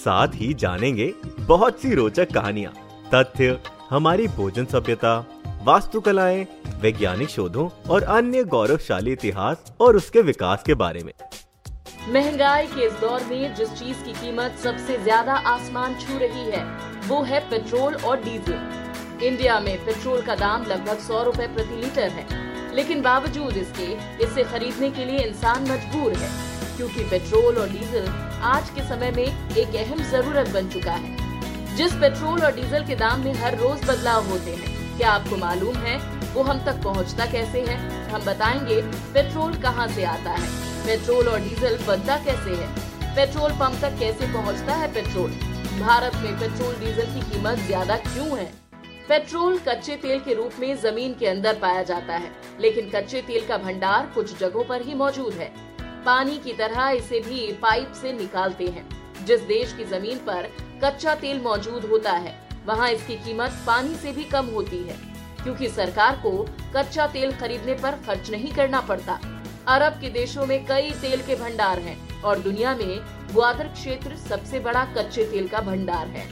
साथ ही जानेंगे बहुत सी रोचक कहानियाँ, तथ्य, हमारी भोजन सभ्यता, वास्तुकलाएँ, वैज्ञानिक शोधों और अन्य गौरवशाली इतिहास और उसके विकास के बारे में। महँगाई के इस दौर में जिस चीज़ की कीमत सबसे ज़्यादा आसमान छू रही है, वो है पेट्रोल और डीजल। इंडिया में पेट्रोल का दाम लगभग सौ रूपए प्रति लीटर है, लेकिन बावजूद इसके, इसे खरीदने के लिए इंसान मजबूर है। क्योंकि पेट्रोल और डीजल आज के समय में एक अहम ज़रूरत बन चुका है। जिस पेट्रोल और डीजल के दाम में हर रोज बदलाव होते हैं, क्या आपको मालूम है वो हम तक पहुँचता कैसे है? हम बताएँगे पेट्रोल कहाँ से आता है, पेट्रोल और डीजल बनता कैसे है, पेट्रोल पंप तक कैसे पहुँचता है पेट्रोल? भारत में पेट्रोल डीजल की कीमत ज़्यादा क्यों है? पेट्रोल कच्चे तेल के रूप में ज़मीन के अंदर पाया जाता है, लेकिन कच्चे तेल का भंडार कुछ जगहों पर ही मौजूद है। पानी की तरह इसे भी पाइप से निकालते हैं। जिस देश की ज़मीन पर कच्चा तेल मौजूद होता है, वहाँ इसकी कीमत पानी से भी कम होती है, क्योंकि सरकार को कच्चा तेल खरीदने पर खर्च नहीं करना पड़ता। अरब के देशों में कई तेल के भंडार हैं और दुनिया में ग्वादर क्षेत्र सबसे बड़ा कच्चे तेल का भंडार है।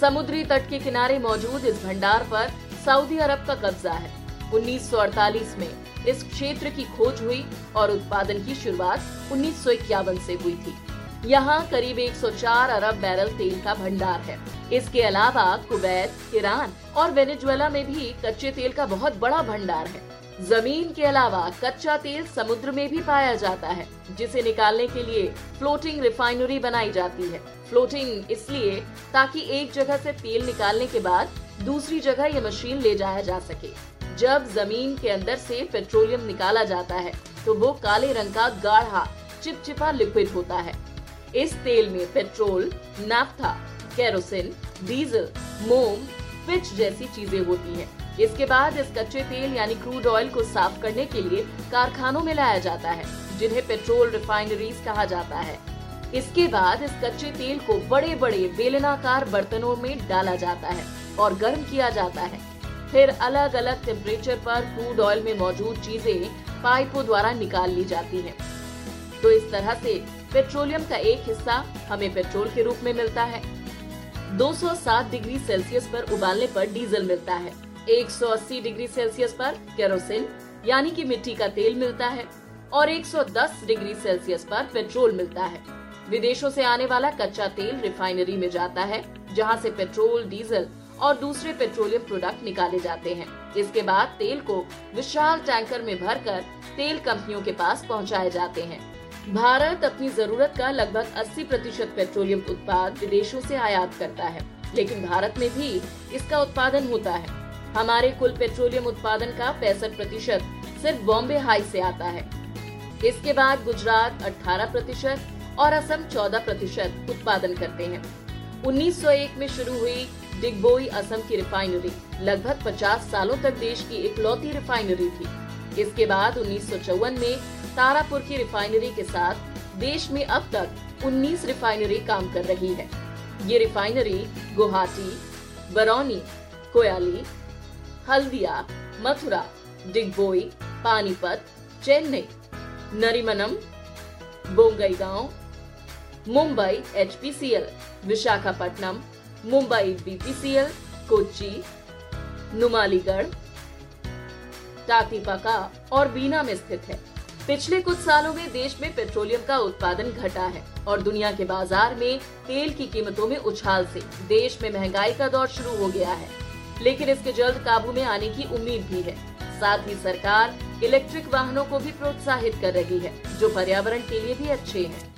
समुद्री तट के किनारे मौजूद इस भंडार पर सऊदी अरब का कब्जा है। 1948 में इस क्षेत्र की खोज हुई और उत्पादन की शुरुआत उन्नीस से हुई थी। यहाँ करीब 104 अरब बैरल तेल का भंडार है। इसके अलावा कुवैत, ईरान और वेनेजुएला में भी कच्चे तेल का बहुत बड़ा भंडार है। ज़मीन के अलावा कच्चा तेल समुद्र में भी पाया जाता है, जिसे निकालने के लिए फ्लोटिंग रिफाइनरी बनाई जाती है। फ्लोटिंग इसलिए ताकि एक जगह से तेल निकालने के बाद दूसरी जगह ये मशीन ले जाया जा सके। जब ज़मीन के अंदर से पेट्रोलियम निकाला जाता है तो वो काले रंग का गाढ़ा, चिपचिपा लिक्विड होता है। इस तेल में पेट्रोल, नाफ्था, केरोसिन, डीजल, मोम, पिच जैसी चीज़ें होती हैं। इसके बाद इस कच्चे तेल यानी क्रूड ऑयल को साफ़ करने के लिए कारखानों में लाया जाता है, जिन्हें पेट्रोल रिफाइनरीज कहा जाता है। इसके बाद इस कच्चे तेल को बड़े बड़े बेलनाकार बर्तनों में डाला जाता है और गर्म किया जाता है। फिर अलग अलग टेम्परेचर पर क्रूड ऑयल में मौजूद चीज़ें पाइपों द्वारा निकाल ली जाती हैं। तो इस तरह से पेट्रोलियम का एक हिस्सा हमें पेट्रोल के रूप में मिलता है। 207 डिग्री सेल्सियस पर उबालने पर डीजल मिलता है। 180 डिग्री सेल्सियस पर केरोसिन यानी कि मिट्टी का तेल मिलता है। और 110 डिग्री सेल्सियस पर पेट्रोल मिलता है। विदेशों से आने वाला कच्चा तेल रिफाइनरी में जाता है, जहाँ से पेट्रोल डीजल और दूसरे पेट्रोलियम प्रोडक्ट निकाले जाते हैं। इसके बाद तेल को विशाल टैंकर में भरकर तेल कंपनियों के पास पहुँचाए जाते हैं। भारत अपनी ज़रूरत का लगभग 80 प्रतिशत पेट्रोलियम उत्पाद विदेशों से आयात करता है, लेकिन भारत में भी इसका उत्पादन होता है। हमारे कुल पेट्रोलियम उत्पादन का पैंसठ प्रतिशत सिर्फ़ बॉम्बे हाई से आता है। इसके बाद गुजरात 18 प्रतिशत और असम 14 प्रतिशत उत्पादन करते हैं। 1901 में शुरू हुई डिगबोई असम की रिफाइनरी। लगभग 50 सालों तक देश की इकलौती रिफाइनरी थी। इसके बाद उन्नीस सौ चौवन में तारापुर की रिफाइनरी के साथ देश में अब तक 19 रिफाइनरी काम कर रही है। ये refinery Guwahati, Barauni, Koyali, Haldia, Mathura, Digboi, Panipat, Chennai, Narimanam, Bongaigaon, Mumbai H Visakhapatnam Mumbai BPCL Kochi Numaligarh Tatipaka और बीना में स्थित है। पिछले कुछ सालों में देश में पेट्रोलियम का उत्पादन घटा है और दुनिया के बाज़ार में तेल की कीमतों में उछाल से देश में महँगाई का दौर शुरू हो गया है। लेकिन इसके जल्द काबू में आने की उम्मीद भी है। साथ ही सरकार इलेक्ट्रिक वाहनों को भी प्रोत्साहित कर रही है, जो पर्यावरण के लिए भी अच्छे हैं।